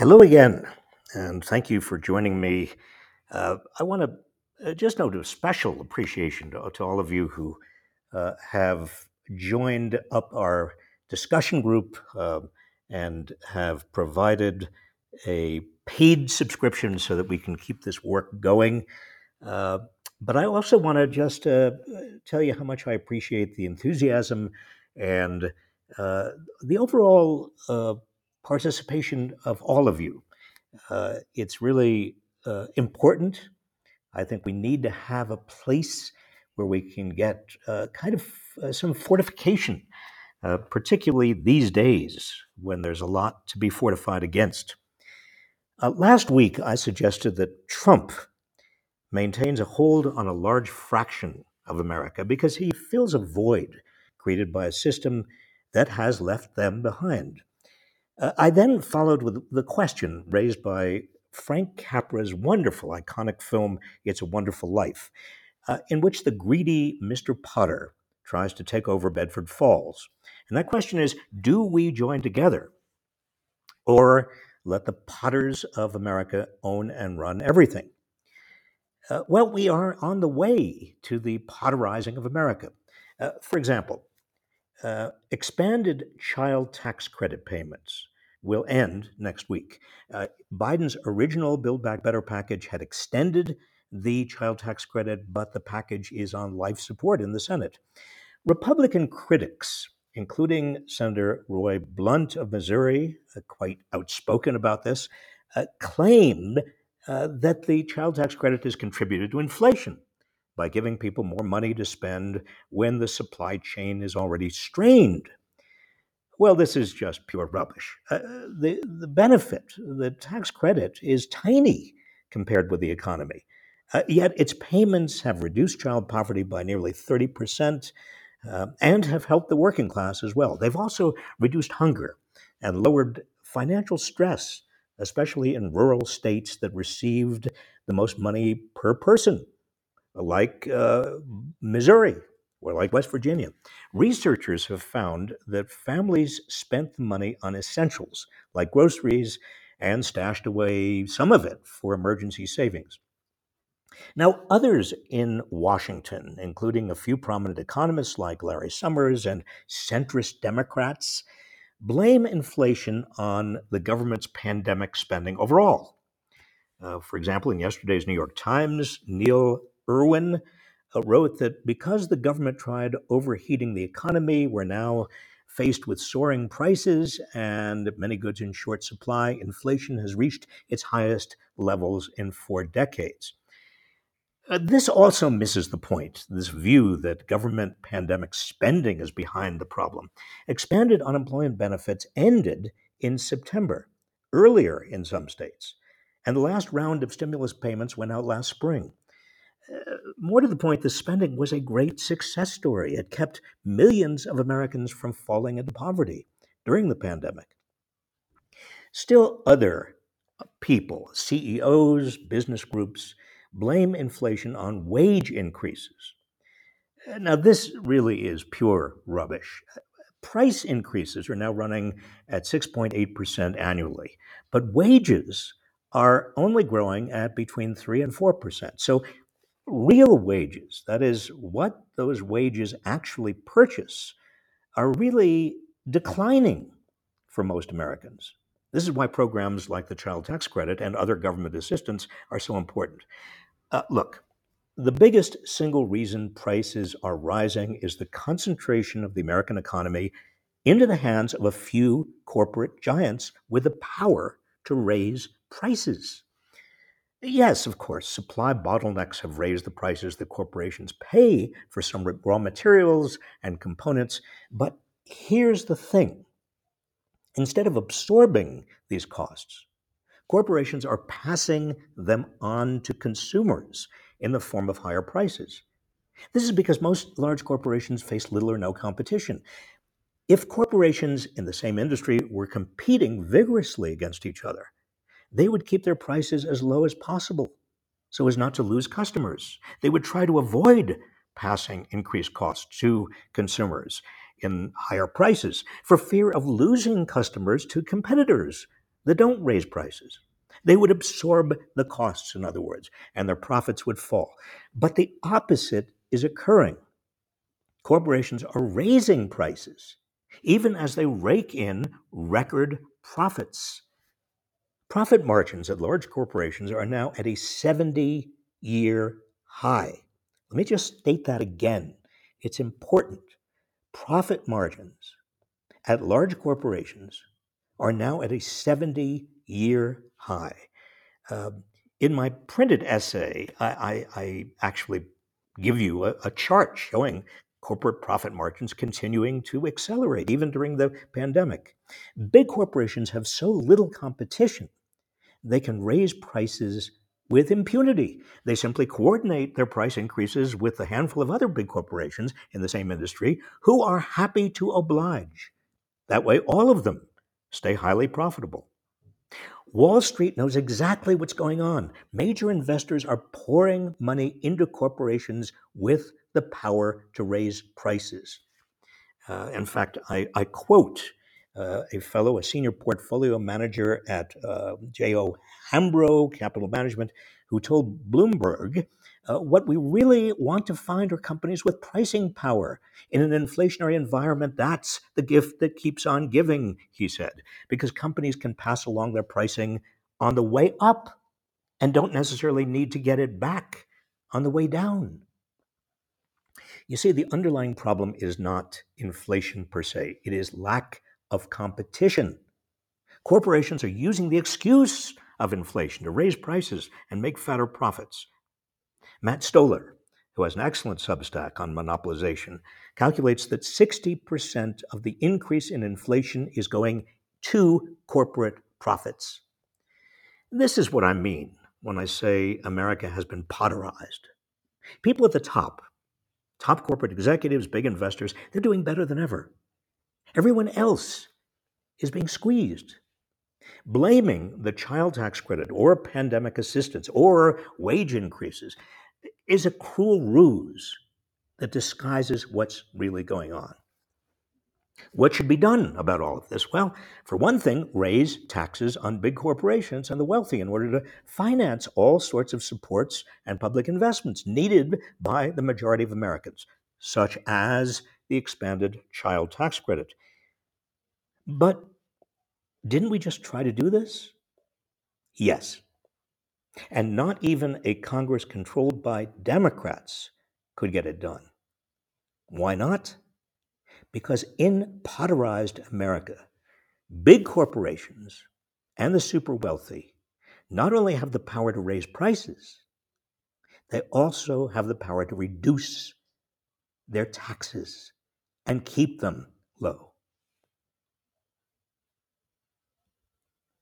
Hello again, and thank you for joining me. Uh, I want to uh, just note a special appreciation to, to all of you who uh, have joined up our discussion group uh, and have provided a paid subscription so that we can keep this work going. Uh, but I also want to just uh, tell you how much I appreciate the enthusiasm and uh, the overall uh, participation of all of you. Uh, it's really uh, important. I think we need to have a place where we can get uh, kind of uh, some fortification, uh, particularly these days when there's a lot to be fortified against. Uh, last week, I suggested that Trump maintains a hold on a large fraction of America because he fills a void created by a system that has left them behind. Uh, I then followed with the question raised by Frank Capra's wonderful, iconic film, It's a Wonderful Life, uh, in which the greedy Mr. Potter tries to take over Bedford Falls. And that question is do we join together or let the Potters of America own and run everything? Uh, well, we are on the way to the Potterizing of America. Uh, for example, uh, expanded child tax credit payments will end next week. Uh, Biden's original Build Back Better package had extended the child tax credit, but the package is on life support in the Senate. Republican critics, including Senator Roy Blunt of Missouri, uh, quite outspoken about this, uh, claimed uh, that the child tax credit has contributed to inflation by giving people more money to spend when the supply chain is already strained. Well, this is just pure rubbish. Uh, the, the benefit, the tax credit, is tiny compared with the economy. Uh, yet its payments have reduced child poverty by nearly 30% uh, and have helped the working class as well. They've also reduced hunger and lowered financial stress, especially in rural states that received the most money per person like uh, Missouri or like West Virginia. Researchers have found that families spent the money on essentials like groceries and stashed away some of it for emergency savings. Now, others in Washington, including a few prominent economists like Larry Summers and centrist Democrats, blame inflation on the government's pandemic spending overall. Uh, for example, in yesterday's New York Times, Neil Irwin uh, wrote that because the government tried overheating the economy, we're now faced with soaring prices and many goods in short supply. Inflation has reached its highest levels in four decades. Uh, this also misses the point, this view that government pandemic spending is behind the problem. Expanded unemployment benefits ended in September, earlier in some states, and the last round of stimulus payments went out last spring. Uh, more to the point, the spending was a great success story. It kept millions of Americans from falling into poverty during the pandemic. Still, other people, CEOs, business groups, blame inflation on wage increases. Uh, Now, this really is pure rubbish. Price increases are now running at 6.8% annually, but wages are only growing at between 3 and 4%. So real wages, that is, what those wages actually purchase, are really declining for most Americans. This is why programs like the Child Tax Credit and other government assistance are so important. Uh, look, the biggest single reason prices are rising is the concentration of the American economy into the hands of a few corporate giants with the power to raise prices. Yes, of course, supply bottlenecks have raised the prices that corporations pay for some raw materials and components. But here's the thing instead of absorbing these costs, corporations are passing them on to consumers in the form of higher prices. This is because most large corporations face little or no competition. If corporations in the same industry were competing vigorously against each other, they would keep their prices as low as possible so as not to lose customers. They would try to avoid passing increased costs to consumers in higher prices for fear of losing customers to competitors that don't raise prices. They would absorb the costs, in other words, and their profits would fall. But the opposite is occurring. Corporations are raising prices, even as they rake in record profits. Profit margins at large corporations are now at a 70 year high. Let me just state that again. It's important. Profit margins at large corporations are now at a 70 year high. Uh, in my printed essay, I, I, I actually give you a, a, chart showing corporate profit margins continuing to accelerate even during the pandemic. Big corporations have so little competition, they can raise prices with impunity. They simply coordinate their price increases with a handful of other big corporations in the same industry who are happy to oblige. That way, all of them stay highly profitable. Wall Street knows exactly what's going on. Major investors are pouring money into corporations with the power to raise prices. Uh, in fact, I, I quote uh, a fellow, a senior portfolio manager at uh, J.O. Hambro Capital Management, who told Bloomberg uh, what we really want to find are companies with pricing power. In an inflationary environment, that's the gift that keeps on giving, he said, because companies can pass along their pricing on the way up and don't necessarily need to get it back on the way down. You see, the underlying problem is not inflation per se, it is lack of competition. Corporations are using the excuse of inflation to raise prices and make fatter profits. Matt Stoller, who has an excellent Substack on monopolization, calculates that 60% of the increase in inflation is going to corporate profits. This is what I mean when I say America has been Potterized. People at the top, top corporate executives, big investors, they're doing better than ever. Everyone else is being squeezed. Blaming the child tax credit or pandemic assistance or wage increases is a cruel ruse that disguises what's really going on. What should be done about all of this? Well, for one thing, raise taxes on big corporations and the wealthy in order to finance all sorts of supports and public investments needed by the majority of Americans, such as the expanded child tax credit. But didn't we just try to do this? Yes. And not even a Congress controlled by Democrats could get it done. Why not? Because in potterized America, big corporations and the super wealthy not only have the power to raise prices, they also have the power to reduce their taxes and keep them low.